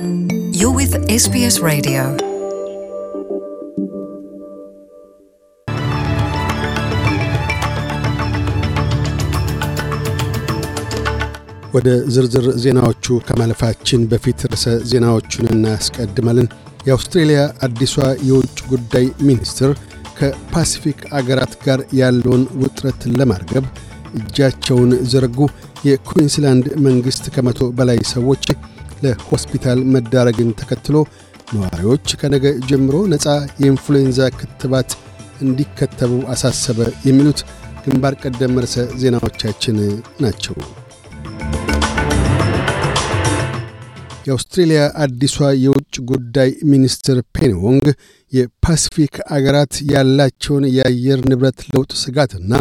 You're with SBS Radio. ወደ ዝርዝር ዜናዎቹ ከማለፋችን በፊት ርዕሰ ዜናዎቹን እናስቀድማለን። የአውስትሬልያ አዲሷ የውጭ ጉዳይ ሚኒስትር ከፓሲፊክ አገራት ጋር ያለውን ውጥረት ለማርገብ እጃቸውን ዘረጉ። የኩዊንስላንድ መንግሥት ከመቶ በላይ ሰዎች ለሆስፒታል መዳረግን ተከትሎ ነዋሪዎች ከነገ ጀምሮ ነፃ የኢንፍሉዌንዛ ክትባት እንዲከተቡ አሳሰበ። የሚሉት ግንባር ቀደም ርዕሰ ዜናዎቻችን ናቸው። የአውስትሬልያ አዲሷ የውጭ ጉዳይ ሚኒስትር ፔኒ ዎንግ የፓሲፊክ አገራት ያላቸውን የአየር ንብረት ለውጥ ስጋትና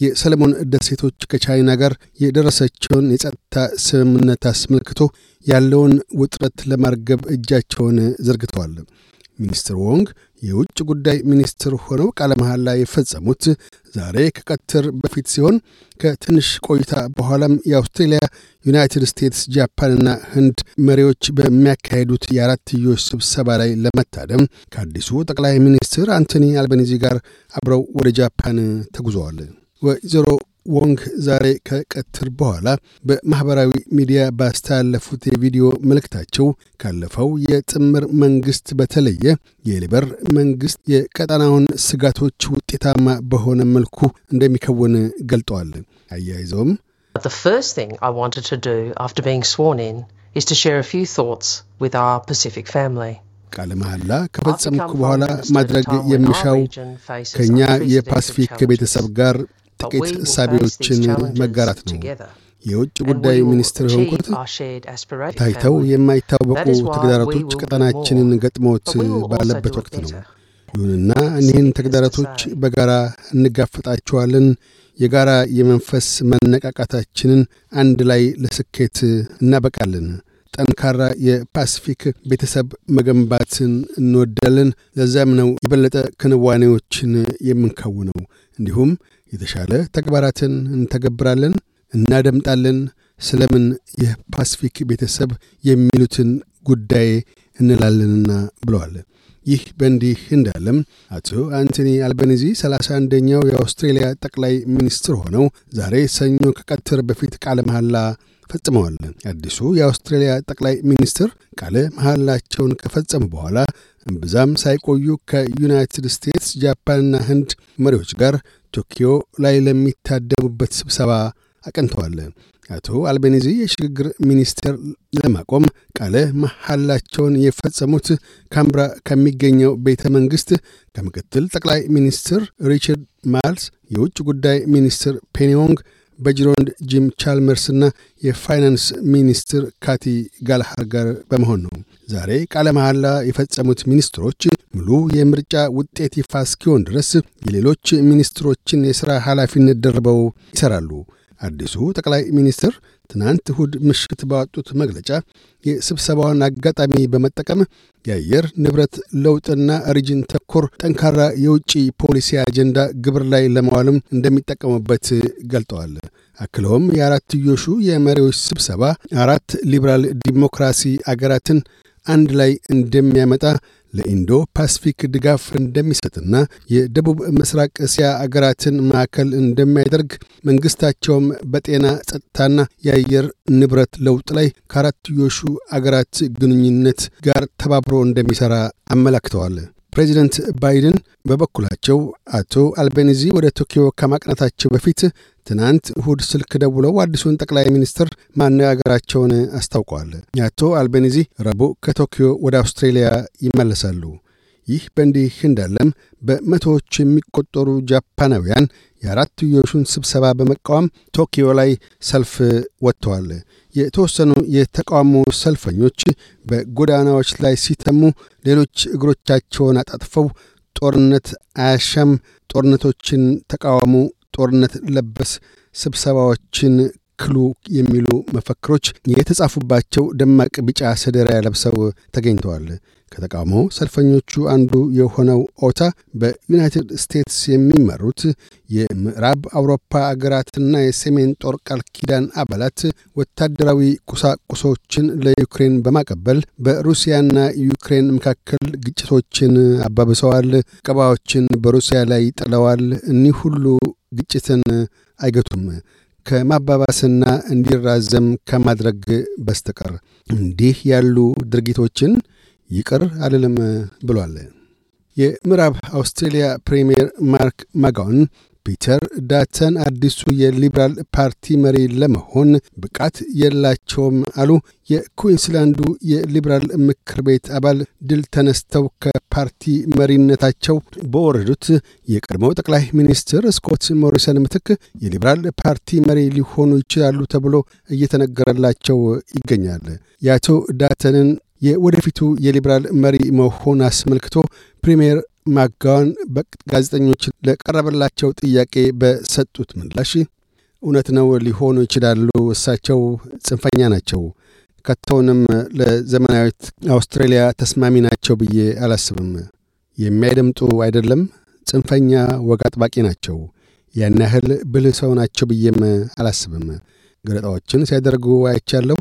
የሰለሞን ደሴቶች ከቻይና ጋር የደረሰችውን የጸጥታ ስምምነት አስመልክቶ ያለውን ውጥረት ለማርገብ እጃቸውን ዘርግተዋል። ሚኒስትር ዎንግ የውጭ ጉዳይ ሚኒስትር ሆነው ቃለ መሐላ የፈጸሙት ዛሬ ከቀትር በፊት ሲሆን ከትንሽ ቆይታ በኋላም የአውስትሬልያ፣ ዩናይትድ ስቴትስ፣ ጃፓንና ህንድ መሪዎች በሚያካሄዱት የአራትዮሽ ስብሰባ ላይ ለመታደም ከአዲሱ ጠቅላይ ሚኒስትር አንቶኒ አልበኒዚ ጋር አብረው ወደ ጃፓን ተጉዘዋል። ወይዘሮ ዎንግ ዛሬ ከቀትር በኋላ በማኅበራዊ ሚዲያ ባስተላለፉት የቪዲዮ መልእክታቸው ካለፈው የጥምር መንግሥት በተለየ የሊበር መንግሥት የቀጠናውን ስጋቶች ውጤታማ በሆነ መልኩ እንደሚከውን ገልጠዋል። አያይዘውም The first thing I wanted to do after being sworn in is to share a few thoughts with our Pacific family. ቃለ መሐላ ከፈጸምኩ በኋላ ማድረግ የምሻው ከእኛ የፓሲፊክ ቤተሰብ ጋር ጥቂት እሳቤዎችን መጋራት ነው። የውጭ ጉዳይ ሚኒስትር የሆንኩት ታይተው የማይታወቁ ተግዳሮቶች ቀጠናችንን ገጥሞት ባለበት ወቅት ነው። ይሁንና እኒህን ተግዳሮቶች በጋራ እንጋፈጣቸዋለን። የጋራ የመንፈስ መነቃቃታችንን አንድ ላይ ለስኬት እናበቃለን። ጠንካራ የፓሲፊክ ቤተሰብ መገንባትን እንወዳለን። ለዚያም ነው የበለጠ ክንዋኔዎችን የምንከውነው። እንዲሁም የተሻለ ተግባራትን እንተገብራለን፣ እናደምጣለን። ስለምን የፓሲፊክ ቤተሰብ የሚሉትን ጉዳይ እንላለንና ብለዋል። ይህ በእንዲህ እንዳለም አቶ አንቶኒ አልበኒዚ ሰላሳ አንደኛው የአውስትሬልያ ጠቅላይ ሚኒስትር ሆነው ዛሬ ሰኞ ከቀትር በፊት ቃለ መሐላ ፈጽመዋል። አዲሱ የአውስትሬልያ ጠቅላይ ሚኒስትር ቃለ መሐላቸውን ከፈጸሙ በኋላ እምብዛም ሳይቆዩ ከዩናይትድ ስቴትስ፣ ጃፓንና ህንድ መሪዎች ጋር ቶኪዮ ላይ ለሚታደሙበት ስብሰባ አቅንተዋል። አቶ አልቤኒዚ የሽግግር ሚኒስቴር ለማቆም ቃለ መሐላቸውን የፈጸሙት ካምብራ ከሚገኘው ቤተ መንግሥት ከምክትል ጠቅላይ ሚኒስትር ሪቻርድ ማልስ፣ የውጭ ጉዳይ ሚኒስትር ፔኒ ዎንግ በጅሮንድ ጂም ቻልመርስና የፋይናንስ ሚኒስትር ካቲ ጋላገር ጋር በመሆን ነው። ዛሬ ቃለ መሐላ የፈጸሙት ሚኒስትሮች ሙሉ የምርጫ ውጤት ይፋ እስኪሆን ድረስ የሌሎች ሚኒስትሮችን የሥራ ኃላፊነት ደርበው ይሠራሉ። አዲሱ ጠቅላይ ሚኒስትር ትናንት እሁድ ምሽት ባወጡት መግለጫ የስብሰባውን አጋጣሚ በመጠቀም የአየር ንብረት ለውጥና region ተኮር ጠንካራ የውጭ ፖሊሲ አጀንዳ ግብር ላይ ለማዋልም እንደሚጠቀሙበት ገልጠዋል። አክለውም የአራትዮሹ የመሪዎች ስብሰባ አራት ሊበራል ዲሞክራሲ አገራትን አንድ ላይ እንደሚያመጣ ለኢንዶ ፓሲፊክ ድጋፍ እንደሚሰጥና የደቡብ ምስራቅ እስያ አገራትን ማዕከል እንደሚያደርግ መንግሥታቸውም በጤና ጸጥታና የአየር ንብረት ለውጥ ላይ ከአራትዮሹ አገራት ግንኙነት ጋር ተባብሮ እንደሚሠራ አመላክተዋል። ፕሬዚደንት ባይደን በበኩላቸው አቶ አልቤኒዚ ወደ ቶኪዮ ከማቅናታቸው በፊት ትናንት እሁድ ስልክ ደውለው አዲሱን ጠቅላይ ሚኒስትር ማነጋገራቸውን አስታውቀዋል። የአቶ አልቤኒዚ ረቡዕ ከቶኪዮ ወደ አውስትሬልያ ይመለሳሉ። ይህ በእንዲህ እንዳለም በመቶዎች የሚቆጠሩ ጃፓናውያን የአራትዮሹን ስብሰባ በመቃወም ቶኪዮ ላይ ሰልፍ ወጥተዋል። የተወሰኑ የተቃውሞ ሰልፈኞች በጎዳናዎች ላይ ሲተሙ፣ ሌሎች እግሮቻቸውን አጣጥፈው ጦርነት አያሻም፣ ጦርነቶችን ተቃወሙ፣ ጦርነት ለበስ ስብሰባዎችን ክሉ የሚሉ መፈክሮች የተጻፉባቸው ደማቅ ቢጫ ሰደሪያ ለብሰው ተገኝተዋል። ከተቃውሞ ሰልፈኞቹ አንዱ የሆነው ኦታ በዩናይትድ ስቴትስ የሚመሩት የምዕራብ አውሮፓ አገራትና የሰሜን ጦር ቃል ኪዳን አባላት ወታደራዊ ቁሳቁሶችን ለዩክሬን በማቀበል በሩሲያና ዩክሬን መካከል ግጭቶችን አባብሰዋል፣ ቀባዎችን በሩሲያ ላይ ጥለዋል። እኒህ ሁሉ ግጭትን አይገቱም ከማባባስና እንዲራዘም ከማድረግ በስተቀር እንዲህ ያሉ ድርጊቶችን ይቅር አልልም ብሏል። የምዕራብ አውስትሬልያ ፕሬምየር ማርክ ማክጋዋን ፒተር ዳተን አዲሱ የሊበራል ፓርቲ መሪ ለመሆን ብቃት የላቸውም አሉ። የኩዊንስላንዱ የሊበራል ምክር ቤት አባል ድል ተነስተው ከፓርቲ መሪነታቸው በወረዱት የቀድሞው ጠቅላይ ሚኒስትር ስኮት ሞሪሰን ምትክ የሊበራል ፓርቲ መሪ ሊሆኑ ይችላሉ ተብሎ እየተነገረላቸው ይገኛል። የአቶ ዳተንን የወደፊቱ የሊበራል መሪ መሆን አስመልክቶ ፕሪምየር ማጋዋን በጋዜጠኞች ለቀረበላቸው ጥያቄ በሰጡት ምላሽ እውነት ነው፣ ሊሆኑ ይችላሉ። እሳቸው ጽንፈኛ ናቸው። ከቶውንም ለዘመናዊት አውስትራሊያ ተስማሚ ናቸው ብዬ አላስብም። የሚያደምጡ አይደለም፣ ጽንፈኛ ወግ አጥባቂ ናቸው። ያን ያህል ብልህ ሰው ናቸው ብዬም አላስብም። ገለጣዎችን ሲያደርጉ አይቻለሁ።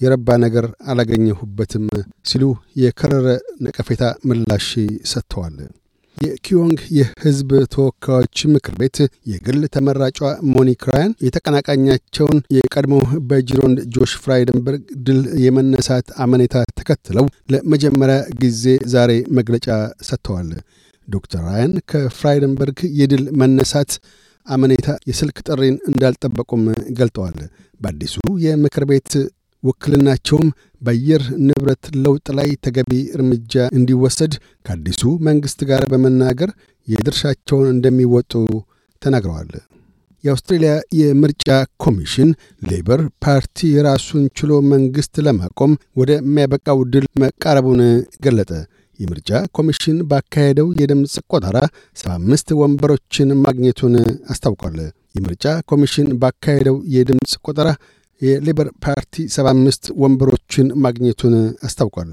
የረባ ነገር አላገኘሁበትም ሲሉ የከረረ ነቀፌታ ምላሽ ሰጥተዋል። የኪዮንግ የሕዝብ ተወካዮች ምክር ቤት የግል ተመራጯ ሞኒክ ራያን የተቀናቃኛቸውን የቀድሞ በጅሮንድ ጆሽ ፍራይደንበርግ ድል የመነሳት አመኔታ ተከትለው ለመጀመሪያ ጊዜ ዛሬ መግለጫ ሰጥተዋል። ዶክተር ራያን ከፍራይደንበርግ የድል መነሳት አመኔታ የስልክ ጥሪን እንዳልጠበቁም ገልጠዋል። በአዲሱ የምክር ቤት ውክልናቸውም በአየር ንብረት ለውጥ ላይ ተገቢ እርምጃ እንዲወሰድ ከአዲሱ መንግሥት ጋር በመናገር የድርሻቸውን እንደሚወጡ ተናግረዋል። የአውስትሬልያ የምርጫ ኮሚሽን ሌበር ፓርቲ የራሱን ችሎ መንግሥት ለማቆም ወደሚያበቃው ድል መቃረቡን ገለጠ። የምርጫ ኮሚሽን ባካሄደው የድምፅ ቆጠራ 75 ወንበሮችን ማግኘቱን አስታውቋል። የምርጫ ኮሚሽን ባካሄደው የድምፅ ቆጠራ የሌበር ፓርቲ 75 ወንበሮችን ማግኘቱን አስታውቋል።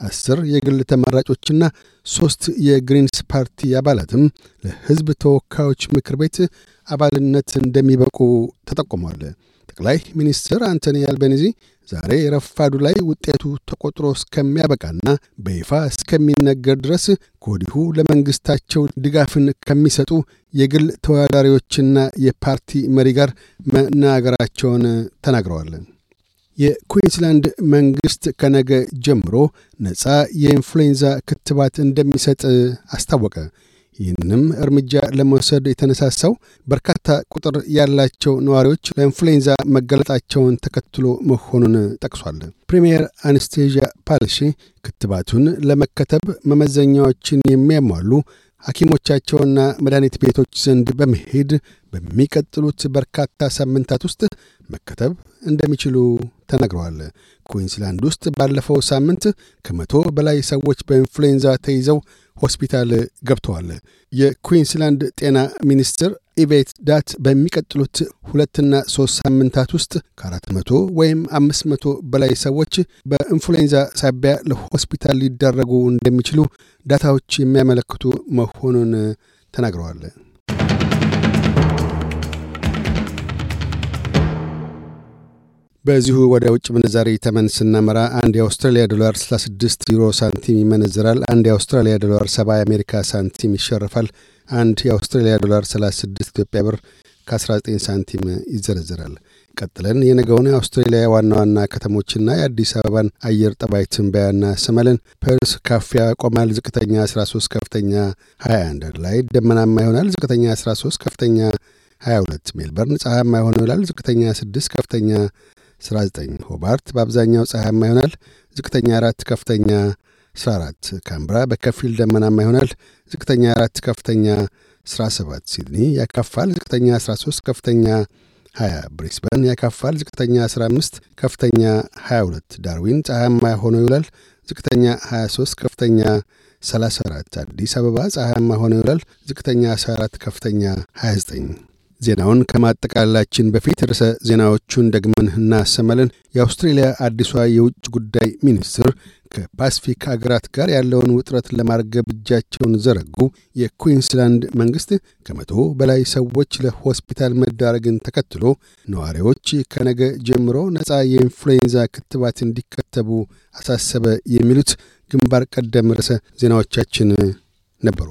አስር የግል ተመራጮችና ሦስት የግሪንስ ፓርቲ አባላትም ለሕዝብ ተወካዮች ምክር ቤት አባልነት እንደሚበቁ ተጠቁሟል። ጠቅላይ ሚኒስትር አንቶኒ አልቤኒዚ ዛሬ ረፋዱ ላይ ውጤቱ ተቆጥሮ እስከሚያበቃና በይፋ እስከሚነገር ድረስ ከወዲሁ ለመንግሥታቸው ድጋፍን ከሚሰጡ የግል ተወዳዳሪዎችና የፓርቲ መሪ ጋር መናገራቸውን ተናግረዋል። የኩዊንስላንድ መንግሥት ከነገ ጀምሮ ነፃ የኢንፍሉዌንዛ ክትባት እንደሚሰጥ አስታወቀ። ይህንም እርምጃ ለመውሰድ የተነሳሳው በርካታ ቁጥር ያላቸው ነዋሪዎች ለኢንፍሉዌንዛ መገለጣቸውን ተከትሎ መሆኑን ጠቅሷል። ፕሪምየር አነስቴዥያ ፓልሺ ክትባቱን ለመከተብ መመዘኛዎችን የሚያሟሉ ሐኪሞቻቸውና መድኃኒት ቤቶች ዘንድ በመሄድ በሚቀጥሉት በርካታ ሳምንታት ውስጥ መከተብ እንደሚችሉ ተናግረዋል። ኩዊንስላንድ ውስጥ ባለፈው ሳምንት ከመቶ በላይ ሰዎች በኢንፍሉዌንዛ ተይዘው ሆስፒታል ገብተዋል። የኩዊንስላንድ ጤና ሚኒስትር ኢቤት ዳት በሚቀጥሉት ሁለትና ሦስት ሳምንታት ውስጥ ከአራት መቶ ወይም አምስት መቶ በላይ ሰዎች በኢንፍሉዌንዛ ሳቢያ ለሆስፒታል ሊዳረጉ እንደሚችሉ ዳታዎች የሚያመለክቱ መሆኑን ተናግረዋል። በዚሁ ወደ ውጭ ምንዛሪ ተመን ስናመራ አንድ የአውስትራሊያ ዶላር 66 ዩሮ ሳንቲም ይመነዝራል። አንድ የአውስትራሊያ ዶላር 70 የአሜሪካ ሳንቲም ይሸርፋል። አንድ የአውስትራሊያ ዶላር 36 ኢትዮጵያ ብር ከ19 ሳንቲም ይዘረዝራል። ቀጥለን የነገውን የአውስትሬሊያ ዋና ዋና ከተሞችና የአዲስ አበባን አየር ጠባይ ትንበያ እናሰማለን። ፐርስ ካፊያ ቆማል። ዝቅተኛ 13፣ ከፍተኛ 21። አድላይድ ደመናማ ይሆናል። ዝቅተኛ 13፣ ከፍተኛ 22። ሜልበርን ፀሐያማ ይሆን ይውላል። ዝቅተኛ 6፣ ከፍተኛ 19 ሆባርት በአብዛኛው ፀሐያማ ይሆናል። ዝቅተኛ 4 ከፍተኛ 14 ካምብራ በከፊል ደመናማ ይሆናል። ዝቅተኛ 4 ከፍተኛ 17 ሲድኒ ያካፋል። ዝቅተኛ 13 ከፍተኛ 20 ብሪስበን ያካፋል። ዝቅተኛ 15 ከፍተኛ 22 ዳርዊን ፀሐያማ ሆኖ ይውላል። ዝቅተኛ 23 ከፍተኛ 34 አዲስ አበባ ፀሐያማ ሆኖ ይውላል። ዝቅተኛ 14 ከፍተኛ 29 ዜናውን ከማጠቃላላችን በፊት ርዕሰ ዜናዎቹን ደግመን እናሰማለን። የአውስትሬልያ አዲሷ የውጭ ጉዳይ ሚኒስትር ከፓስፊክ አገራት ጋር ያለውን ውጥረት ለማርገብ እጃቸውን ዘረጉ። የኩዊንስላንድ መንግሥት ከመቶ በላይ ሰዎች ለሆስፒታል መዳረግን ተከትሎ ነዋሪዎች ከነገ ጀምሮ ነፃ የኢንፍሉዌንዛ ክትባት እንዲከተቡ አሳሰበ። የሚሉት ግንባር ቀደም ርዕሰ ዜናዎቻችን ነበሩ።